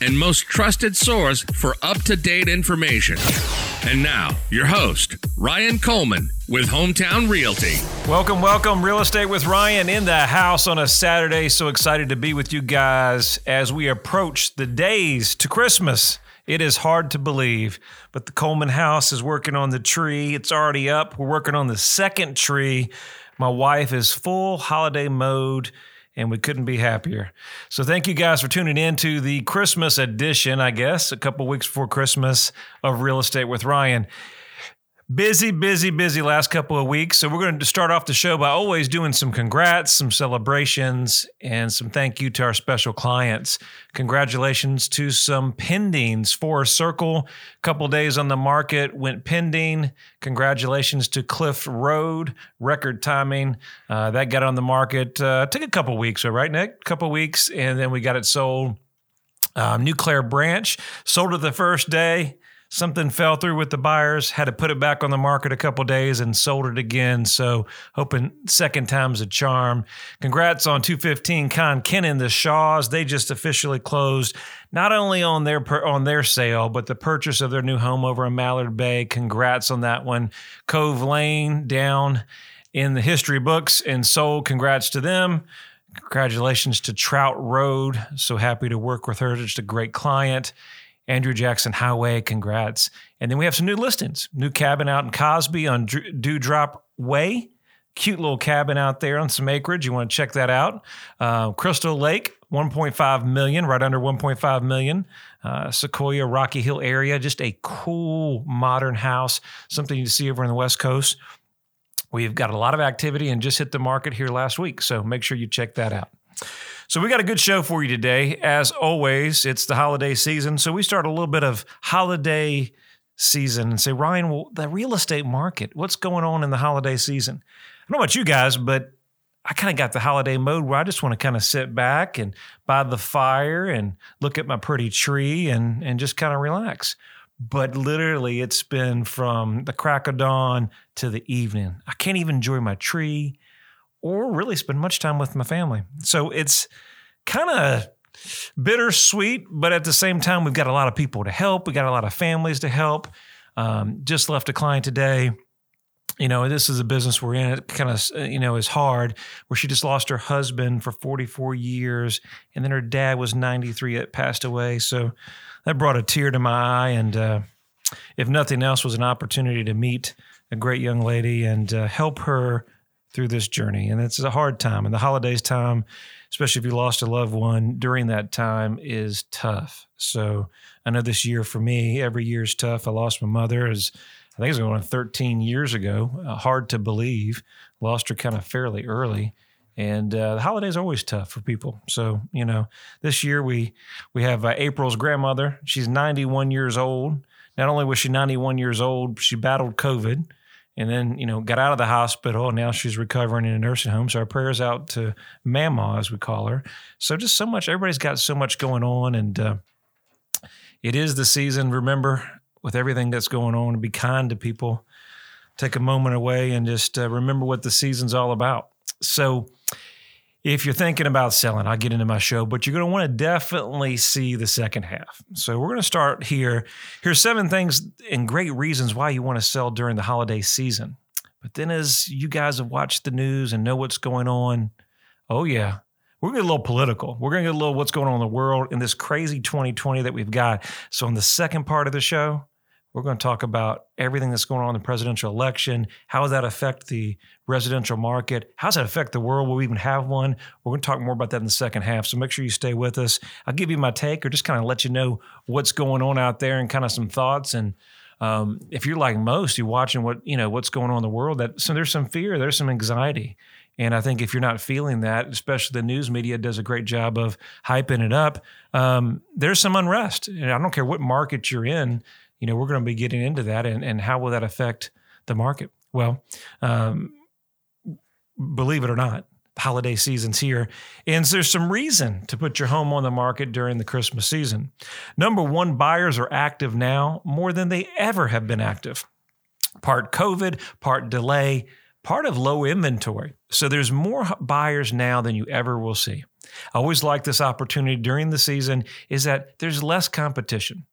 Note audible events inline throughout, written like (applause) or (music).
and most trusted source for up to date information. And now, your host, Ryan Coleman with Hometown Realty. Welcome, welcome. Real Estate with Ryan in the house on a Saturday. So excited to be with you guys as we approach the days to Christmas. It is hard to believe, but the Coleman house is working on the tree. It's already up. We're working on the second tree. My wife is full holiday mode and we couldn't be happier. So thank you guys for tuning in to the Christmas edition, I guess, a couple weeks before Christmas of Real Estate with Ryan. Busy, busy, busy last couple of weeks. So we're going to start off the show by always doing some congrats, some celebrations, and some thank you to our special clients. Congratulations to some pendings for Circle. Couple days on the market went pending. Congratulations to Cliff Road, record timing. Uh, that got on the market. Uh, took a couple weeks, right, Nick? Couple weeks, and then we got it sold. Um, New Clare Branch sold it the first day something fell through with the buyers had to put it back on the market a couple days and sold it again. So hoping second time's a charm. Congrats on 215 con kennon the shaws. They just officially closed not only on their on their sale but the purchase of their new home over in mallard bay. Congrats on that one. Cove lane down in the history books and sold. Congrats to them. Congratulations to trout road. So happy to work with her. Just a great client Andrew Jackson Highway, congrats. And then we have some new listings. New cabin out in Cosby on Dewdrop Way. Cute little cabin out there on some acreage. You want to check that out. Uh, Crystal Lake, 1.5 million, right under 1.5 million. Uh, Sequoia, Rocky Hill area, just a cool modern house, something you see over on the West Coast. We've got a lot of activity and just hit the market here last week. So make sure you check that out. So we got a good show for you today. As always, it's the holiday season. So we start a little bit of holiday season and say, Ryan, well, the real estate market, what's going on in the holiday season? I don't know about you guys, but I kind of got the holiday mode where I just want to kind of sit back and by the fire and look at my pretty tree and and just kind of relax. But literally, it's been from the crack of dawn to the evening. I can't even enjoy my tree or really spend much time with my family. So it's kind of bittersweet, but at the same time, we've got a lot of people to help. We got a lot of families to help. Um, just left a client today. You know, this is a business we're in. It kind of, you know, is hard where she just lost her husband for 44 years. And then her dad was 93 that passed away. So that brought a tear to my eye. And uh, if nothing else, was an opportunity to meet a great young lady and uh, help her through this journey. And it's a hard time. And the holidays time, especially if you lost a loved one during that time, is tough. So I know this year for me, every year is tough. I lost my mother as I think it was going on 13 years ago. Uh, hard to believe. Lost her kind of fairly early. And uh, the holidays are always tough for people. So you know, this year we we have uh, April's grandmother. She's 91 years old. Not only was she 91 years old, she battled COVID and then you know got out of the hospital and now she's recovering in a nursing home. So our prayers out to mama as we call her. So just so much everybody's got so much going on and uh, it is the season remember with everything that's going on be kind to people take a moment away and just uh, remember what the season's all about. So if you're thinking about selling, I'll get into my show, but you're going to want to definitely see the second half. So we're going to start here. Here's seven things and great reasons why you want to sell during the holiday season. But then, as you guys have watched the news and know what's going on, oh, yeah, we're going to get a little political. We're going to get a little what's going on in the world in this crazy 2020 that we've got. So, in the second part of the show, we're going to talk about everything that's going on in the presidential election. How does that affect the residential market? How does that affect the world? Will we even have one? We're going to talk more about that in the second half. So make sure you stay with us. I'll give you my take or just kind of let you know what's going on out there and kind of some thoughts. And um, if you're like most, you're watching what you know what's going on in the world. That so there's some fear, there's some anxiety. And I think if you're not feeling that, especially the news media does a great job of hyping it up, um, there's some unrest. And I don't care what market you're in you know, we're going to be getting into that and, and how will that affect the market? Well, um, believe it or not, holiday season's here. And there's some reason to put your home on the market during the Christmas season. Number one, buyers are active now more than they ever have been active. Part COVID, part delay, part of low inventory. So there's more buyers now than you ever will see. I always like this opportunity during the season is that there's less competition.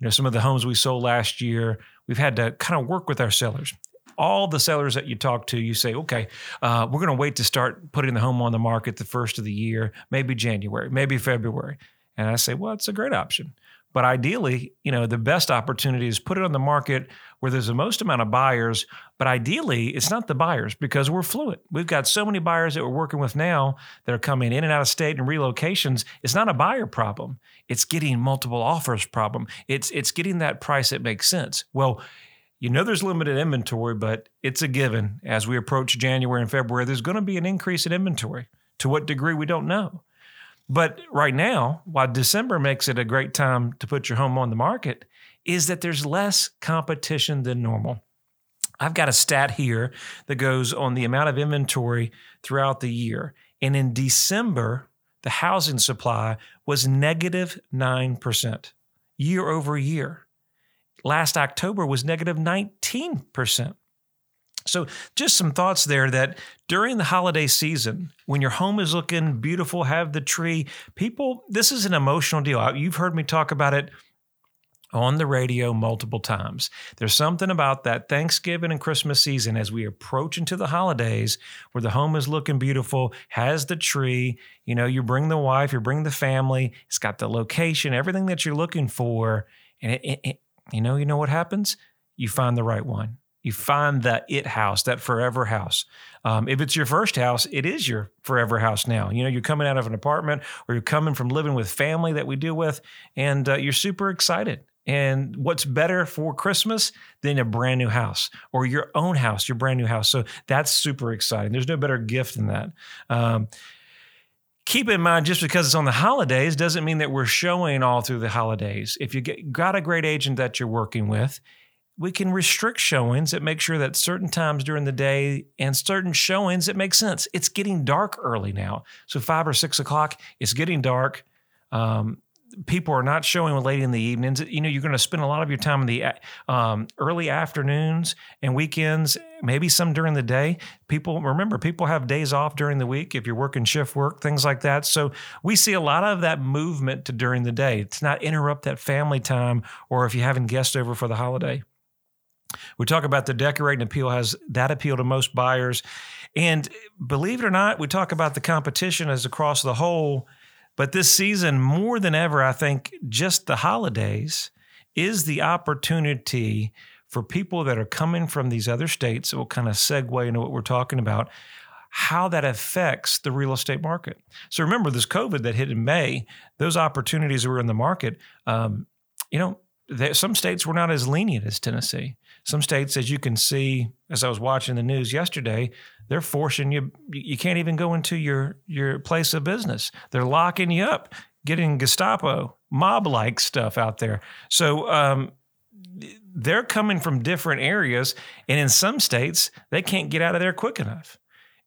You know, some of the homes we sold last year, we've had to kind of work with our sellers all the sellers that you talk to, you say, okay, uh, we're going to wait to start putting the home on the market the first of the year, maybe January, maybe February. And I say, well, it's a great option. But ideally, you know, the best opportunity is put it on the market where there's the most amount of buyers. But ideally, it's not the buyers because we're fluid. We've got so many buyers that we're working with now that are coming in and out of state and relocations. It's not a buyer problem. It's getting multiple offers problem. It's it's getting that price that makes sense. Well, you know there's limited inventory, but it's a given as we approach January and February, there's going to be an increase in inventory. To what degree, we don't know. But right now, why December makes it a great time to put your home on the market is that there's less competition than normal. I've got a stat here that goes on the amount of inventory throughout the year. And in December, the housing supply was negative 9% year over year last October was negative 19%. So, just some thoughts there that during the holiday season, when your home is looking beautiful, have the tree, people, this is an emotional deal. You've heard me talk about it on the radio multiple times. There's something about that Thanksgiving and Christmas season as we approach into the holidays where the home is looking beautiful, has the tree, you know, you bring the wife, you bring the family, it's got the location, everything that you're looking for. And it, it, you know, you know what happens? You find the right one. You find that it house, that forever house. Um, if it's your first house, it is your forever house now. You know, you're coming out of an apartment or you're coming from living with family that we deal with, and uh, you're super excited. And what's better for Christmas than a brand new house or your own house, your brand new house? So that's super exciting. There's no better gift than that. Um, keep in mind just because it's on the holidays doesn't mean that we're showing all through the holidays. If you get, got a great agent that you're working with, we can restrict showings that make sure that certain times during the day and certain showings that make sense. It's getting dark early now. So five or six o'clock, it's getting dark. Um, people are not showing late in the evenings. You know, you're going to spend a lot of your time in the um, early afternoons and weekends, maybe some during the day. People remember, people have days off during the week if you're working shift work, things like that. So we see a lot of that movement to during the day to not interrupt that family time or if you're having guests over for the holiday. We talk about the decorating appeal has that appeal to most buyers. And believe it or not, we talk about the competition as across the whole but this season, more than ever, I think just the holidays is the opportunity for people that are coming from these other states. It will kind of segue into what we're talking about, how that affects the real estate market. So remember, this COVID that hit in May, those opportunities were in the market. Um, you know, some states were not as lenient as Tennessee. Some states, as you can see, as I was watching the news yesterday, they're forcing you. You can't even go into your your place of business. They're locking you up, getting Gestapo mob like stuff out there. So um, they're coming from different areas, and in some states they can't get out of there quick enough.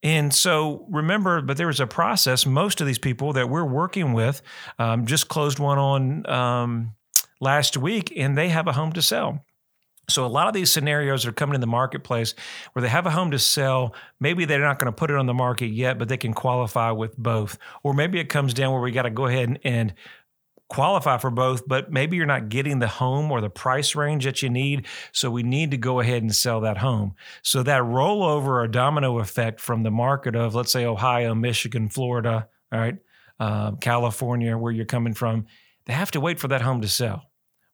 And so remember, but there was a process. Most of these people that we're working with um, just closed one on um, last week, and they have a home to sell. So a lot of these scenarios are coming in the marketplace where they have a home to sell. Maybe they're not going to put it on the market yet, but they can qualify with both. Or maybe it comes down where we got to go ahead and, and qualify for both, but maybe you're not getting the home or the price range that you need. So we need to go ahead and sell that home. So that rollover or domino effect from the market of, let's say, Ohio, Michigan, Florida, all right, uh, California, where you're coming from, they have to wait for that home to sell.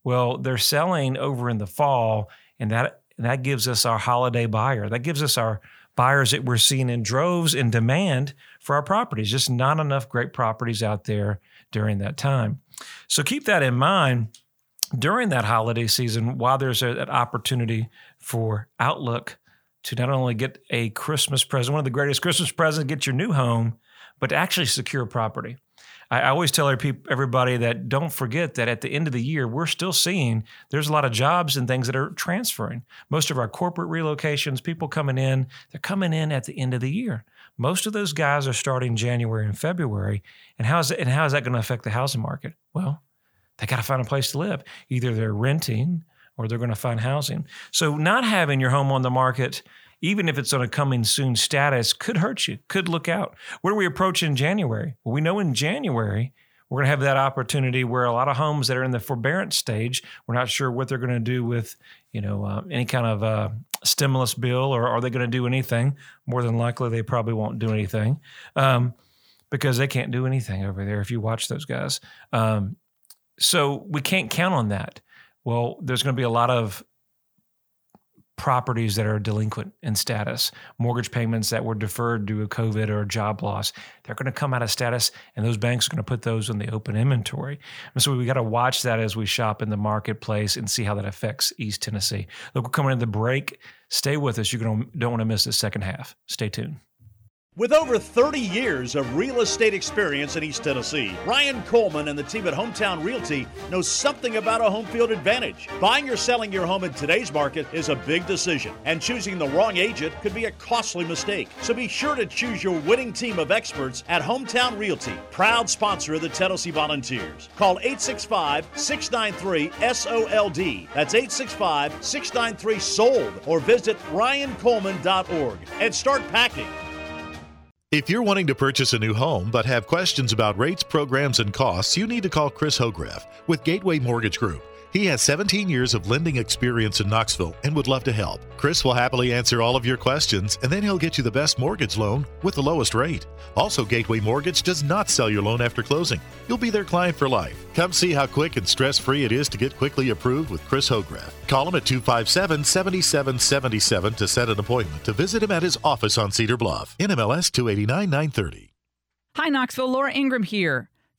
Well, they're selling over in the fall, and that that gives us our holiday buyer. That gives us our buyers that we're seeing in droves in demand for our properties. Just not enough great properties out there during that time. So keep that in mind during that holiday season while there's a, an opportunity for Outlook to not only get a Christmas present, one of the greatest Christmas presents, get your new home, but to actually secure property. I, always tell everybody that don't forget that at the end of the year, we're still seeing there's a lot of jobs and things that are transferring. Most of our corporate relocations, people coming in, they're coming in at the end of the year. Most of those guys are starting January and February. And how is that, and how is that going to affect the housing market? Well, they got to find a place to live. Either they're renting or they're going to find housing. So not having your home on the market, even if it's on a coming soon status, could hurt you, could look out. Where do we approach in January? Well, we know in January, we're going to have that opportunity where a lot of homes that are in the forbearance stage, we're not sure what they're going to do with, you know, uh, any kind of uh, stimulus bill, or are they going to do anything? More than likely, they probably won't do anything um, because they can't do anything over there. If you watch those guys, um, so we can't count on that. Well, there's going to be a lot of properties that are delinquent in status, mortgage payments that were deferred due to COVID or job loss, they're going to come out of status, and those banks are going to put those in the open inventory. And so we got to watch that as we shop in the marketplace and see how that affects East Tennessee. Look, we're coming into the break. Stay with us. To don't want to miss the second half. Stay tuned. With over 30 years of real estate experience in East Tennessee, Ryan Coleman and the team at Hometown Realty know something about a home field advantage. Buying or selling your home in today's market is a big decision, and choosing the wrong agent could be a costly mistake. So be sure to choose your winning team of experts at Hometown Realty, proud sponsor of the Tennessee Volunteers. Call 865 693 SOLD. That's 865 693 SOLD, or visit ryancoleman.org and start packing. If you're wanting to purchase a new home but have questions about rates, programs, and costs, you need to call Chris Hograff with Gateway Mortgage Group. He has 17 years of lending experience in Knoxville and would love to help. Chris will happily answer all of your questions and then he'll get you the best mortgage loan with the lowest rate. Also, Gateway Mortgage does not sell your loan after closing. You'll be their client for life. Come see how quick and stress free it is to get quickly approved with Chris Hograff. Call him at 257 7777 to set an appointment to visit him at his office on Cedar Bluff. NMLS 289 930. Hi, Knoxville. Laura Ingraham here.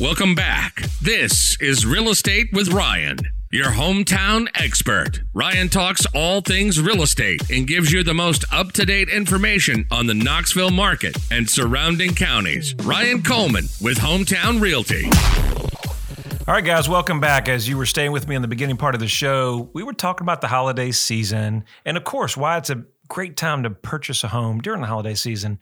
Welcome back. This is Real Estate with Ryan, your hometown expert. Ryan talks all things real estate and gives you the most up to date information on the Knoxville market and surrounding counties. Ryan Coleman with Hometown Realty. All right, guys, welcome back. As you were staying with me in the beginning part of the show, we were talking about the holiday season and, of course, why it's a great time to purchase a home during the holiday season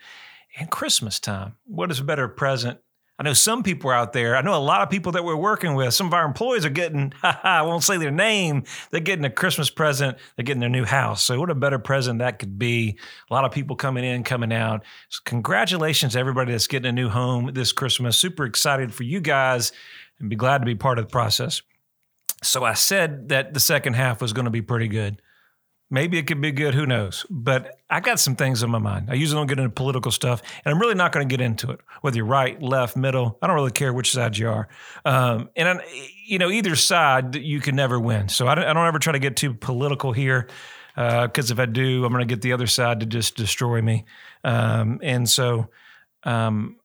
and Christmas time. What is a better present I know some people are out there. I know a lot of people that we're working with. Some of our employees are getting, (laughs) I won't say their name, they're getting a Christmas present, they're getting their new house. So, what a better present that could be. A lot of people coming in, coming out. So, congratulations to everybody that's getting a new home this Christmas. Super excited for you guys and be glad to be part of the process. So, I said that the second half was going to be pretty good. Maybe it could be good. Who knows? But I got some things on my mind. I usually don't get into political stuff, and I'm really not going to get into it. Whether you're right, left, middle, I don't really care which side you are. Um, and I, you know, either side you can never win. So I don't, I don't ever try to get too political here, because uh, if I do, I'm going to get the other side to just destroy me. Um, and so um,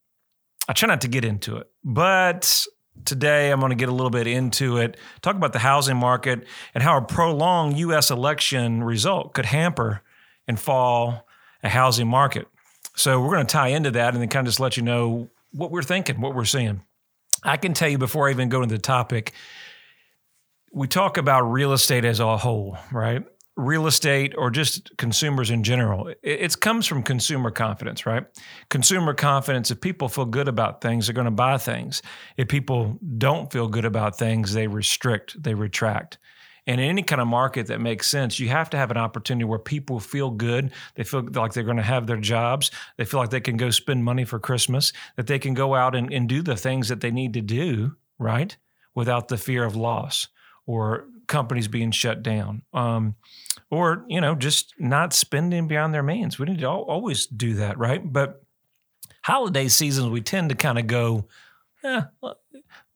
I try not to get into it. But Today, I'm going to get a little bit into it, talk about the housing market and how a prolonged U.S. election result could hamper and fall a housing market. So, we're going to tie into that and then kind of just let you know what we're thinking, what we're seeing. I can tell you before I even go into the topic, we talk about real estate as a whole, right? Real estate or just consumers in general. It, it comes from consumer confidence, right? Consumer confidence, if people feel good about things, they're going to buy things. If people don't feel good about things, they restrict, they retract. And in any kind of market that makes sense, you have to have an opportunity where people feel good. They feel like they're going to have their jobs. They feel like they can go spend money for Christmas, that they can go out and, and do the things that they need to do, right? Without the fear of loss or companies being shut down. Um, or, you know, just not spending beyond their means. We need to always do that, right? But holiday seasons, we tend to kind of go, eh,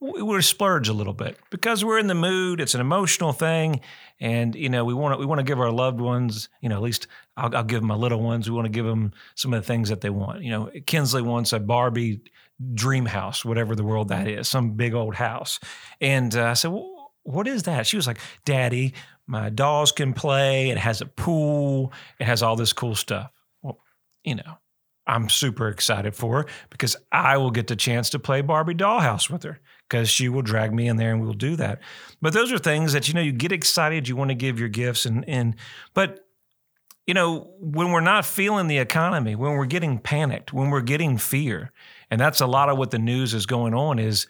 we splurge a little bit because we're in the mood. It's an emotional thing, and you know we want to we want to give our loved ones, you know, at least I'll, I'll give my little ones. We want to give them some of the things that they want. You know, Kinsley wants a Barbie dream house, whatever the world that is, some big old house. And uh, I said, well, "What is that?" She was like, "Daddy, my dolls can play. It has a pool. It has all this cool stuff." Well, you know, I'm super excited for her because I will get the chance to play Barbie dollhouse with her because she will drag me in there and we'll do that. But those are things that you know you get excited, you want to give your gifts and and but you know when we're not feeling the economy, when we're getting panicked, when we're getting fear, and that's a lot of what the news is going on is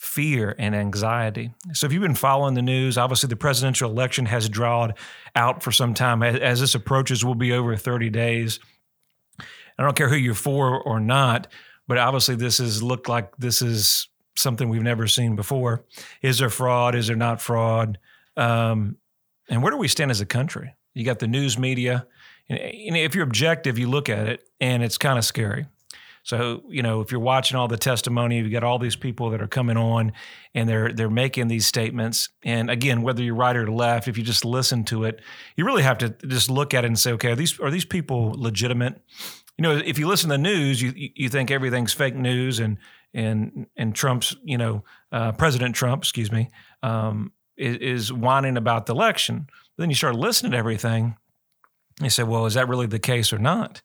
fear and anxiety. So if you've been following the news, obviously the presidential election has drawn out for some time. As, this approaches, will be over 30 days. I don't care who you're for or not, but obviously this has looked like this is something we've never seen before. Is there fraud? Is there not fraud? Um, and where do we stand as a country? You got the news media. And if you're objective, you look at it and it's kind of scary. So, you know, if you're watching all the testimony, you've got all these people that are coming on and they're they're making these statements. And again, whether you're right or left, if you just listen to it, you really have to just look at it and say, okay, are these are these people legitimate? you know, if you listen to the news, you you think everything's fake news, and and and Trump's, you know, uh, President Trump, excuse me, um, is, is, whining about the election. But then you start listening to everything, you say, well, is that really the case or not?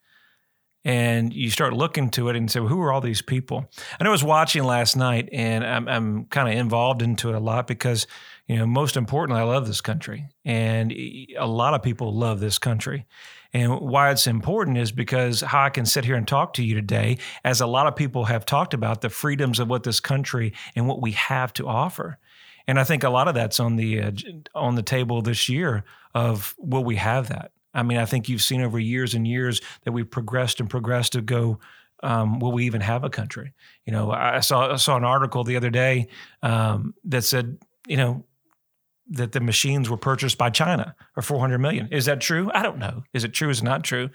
And you start looking to it and say, well, who are all these people? And I was watching last night, and I'm, I'm kind of involved into it a lot because, you know, most importantly, I love this country, and a lot of people love this country. And why it's important is because how I can sit here and talk to you today, as a lot of people have talked about the freedoms of what this country and what we have to offer. And I think a lot of that's on the uh, on the table this year of will we have that? I mean, I think you've seen over years and years that we've progressed and progressed to go. Um, will we even have a country? You know, I saw I saw an article the other day um, that said, you know, that the machines were purchased by China for 400 million. Is that true? I don't know. Is it true? Is it not true?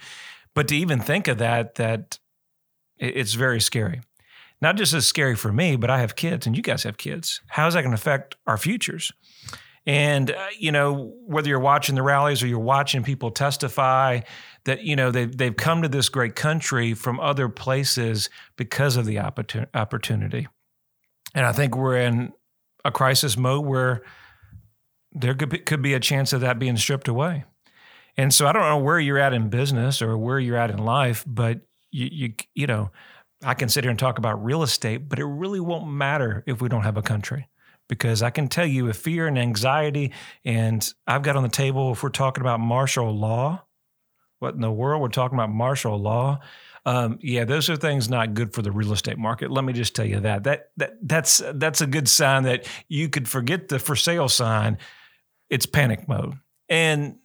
But to even think of that, that it's very scary. Not just as scary for me, but I have kids and you guys have kids. How is that going to affect our futures? And, uh, you know, whether you're watching the rallies or you're watching people testify that, you know, they've, they've come to this great country from other places because of the opportunity. And I think we're in a crisis mode where there could be, could be a chance of that being stripped away. And so I don't know where you're at in business or where you're at in life, but you you you know, I can sit here and talk about real estate, but it really won't matter if we don't have a country. Because I can tell you if fear and anxiety, and I've got on the table, if we're talking about martial law, what in the world we're talking about martial law? Um, yeah, those are things not good for the real estate market. Let me just tell you that. That that that's that's a good sign that you could forget the for sale sign it's panic mode. And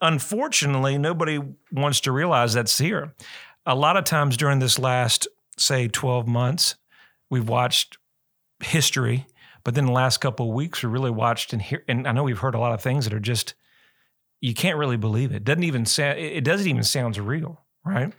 unfortunately, nobody wants to realize that's here. A lot of times during this last, say, 12 months, we've watched history, but then the last couple of weeks, we really watched and hear, and I know we've heard a lot of things that are just, you can't really believe it. Doesn't even sound, it doesn't even sounds real, right?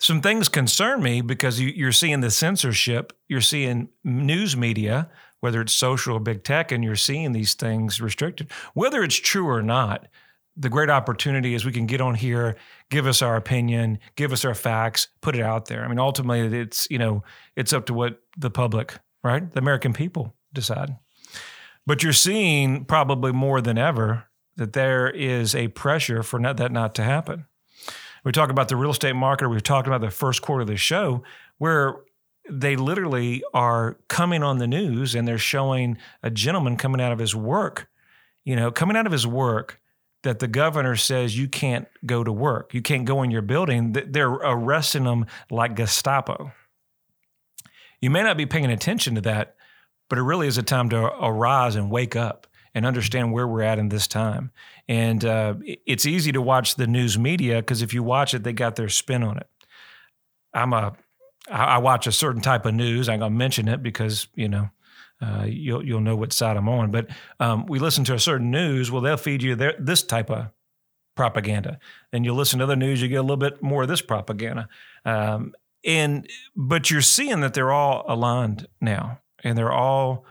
Some things concern me because you, you're seeing the censorship, you're seeing news media whether it's social or big tech, and you're seeing these things restricted. Whether it's true or not, the great opportunity is we can get on here, give us our opinion, give us our facts, put it out there. I mean, ultimately, it's you know, it's up to what the public, right, the American people decide. But you're seeing probably more than ever that there is a pressure for not, that not to happen. We talk about the real estate market. We've talked about the first quarter of the show, where they literally are coming on the news and they're showing a gentleman coming out of his work, you know, coming out of his work that the governor says you can't go to work, you can't go in your building, they're arresting them like Gestapo. You may not be paying attention to that, but it really is a time to arise and wake up and understand where we're at in this time. And uh, it's easy to watch the news media because if you watch it, they got their spin on it. I'm a, I watch a certain type of news. I'm gonna mention it because you know uh, you'll you'll know what side I'm on. But um, we listen to a certain news. Well, they'll feed you their, this type of propaganda, and you listen to other news. You get a little bit more of this propaganda. Um, and but you're seeing that they're all aligned now, and they're all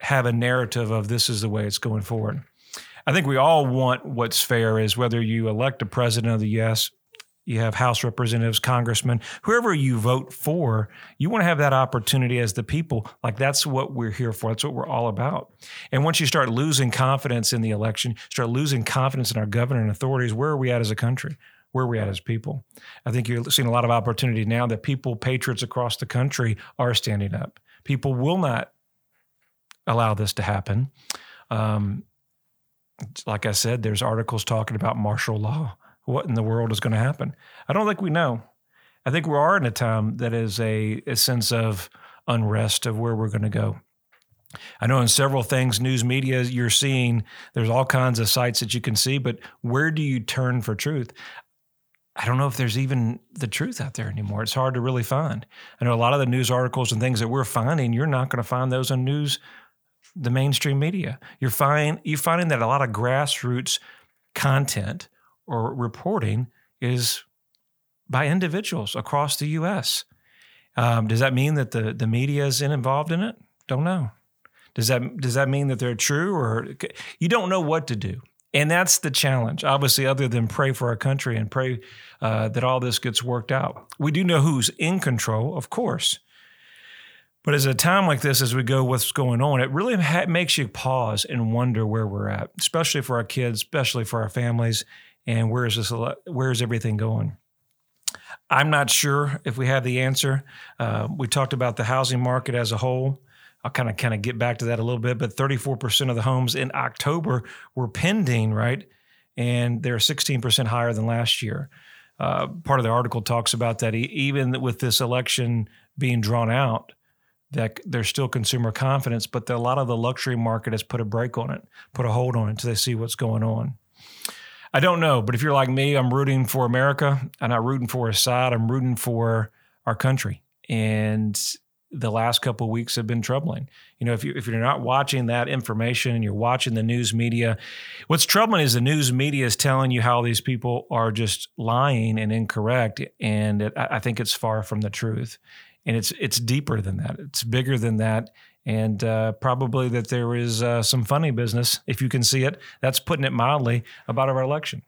have a narrative of this is the way it's going forward. I think we all want what's fair is whether you elect a president of the U.S you have House representatives, congressmen, whoever you vote for, you want to have that opportunity as the people. Like that's what we're here for. That's what we're all about. And once you start losing confidence in the election, start losing confidence in our governor and authorities, where are we at as a country? Where are we at as people? I think you're seeing a lot of opportunity now that people, patriots across the country, are standing up. People will not allow this to happen. Um, like I said, there's articles talking about martial law what in the world is going to happen. I don't think we know. I think we are in a time that is a, a sense of unrest of where we're going to go. I know in several things, news media, you're seeing there's all kinds of sites that you can see, but where do you turn for truth? I don't know if there's even the truth out there anymore. It's hard to really find. I know a lot of the news articles and things that we're finding, you're not going to find those on news, the mainstream media. You're find you're finding that a lot of grassroots content or reporting is by individuals across the U.S. Um, does that mean that the the media is involved in it? Don't know. Does that does that mean that they're true or you don't know what to do? And that's the challenge, obviously, other than pray for our country and pray uh, that all this gets worked out. We do know who's in control, of course. But as a time like this, as we go what's going on, it really ha- makes you pause and wonder where we're at, especially for our kids, especially for our families, and where is this? Where is everything going? I'm not sure if we have the answer. Uh, we talked about the housing market as a whole. I'll kind of kind of get back to that a little bit, but 34% of the homes in October were pending, right? And they're 16% higher than last year. Uh, part of the article talks about that even with this election being drawn out, that there's still consumer confidence, but the, a lot of the luxury market has put a break on it, put a hold on it until they see what's going on. I don't know, but if you're like me, I'm rooting for America. I'm not rooting for a side. I'm rooting for our country. And the last couple weeks have been troubling. You know, if you if you're not watching that information and you're watching the news media, what's troubling is the news media is telling you how these people are just lying and incorrect, and it, I think it's far from the truth. And it's it's deeper than that. It's bigger than that, and uh, probably that there is uh, some funny business, if you can see it. That's putting it mildly about our election,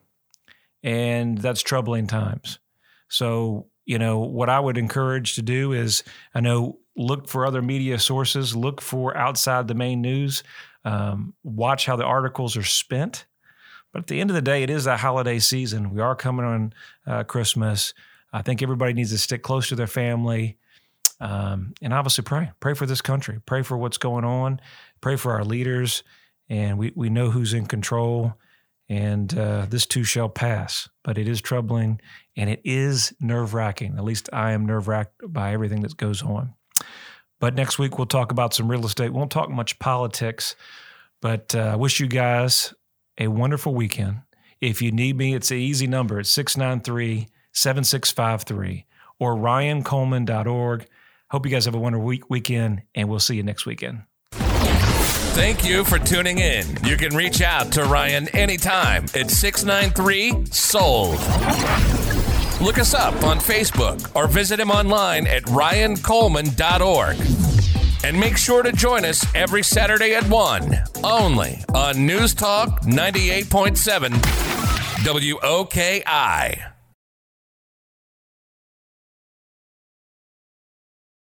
and that's troubling times. So, you know, what I would encourage to do is, I know, look for other media sources, look for outside the main news, um, watch how the articles are spent. But at the end of the day, it is a holiday season. We are coming on uh, Christmas. I think everybody needs to stick close to their family. Um, and obviously pray. Pray for this country. Pray for what's going on. Pray for our leaders. And we, we know who's in control. And uh, this too shall pass. But it is troubling and it is nerve wracking. At least I am nerve wracked by everything that goes on. But next week we'll talk about some real estate. We won't talk much politics. But uh, I wish you guys a wonderful weekend. If you need me, it's an easy number. It's 693 7653 or ryancoleman.org. Hope you guys have a wonderful week, weekend, and we'll see you next weekend. Thank you for tuning in. You can reach out to Ryan anytime at 693 Sold. Look us up on Facebook or visit him online at ryancoleman.org. And make sure to join us every Saturday at 1, only on News Talk 98.7 WOKI.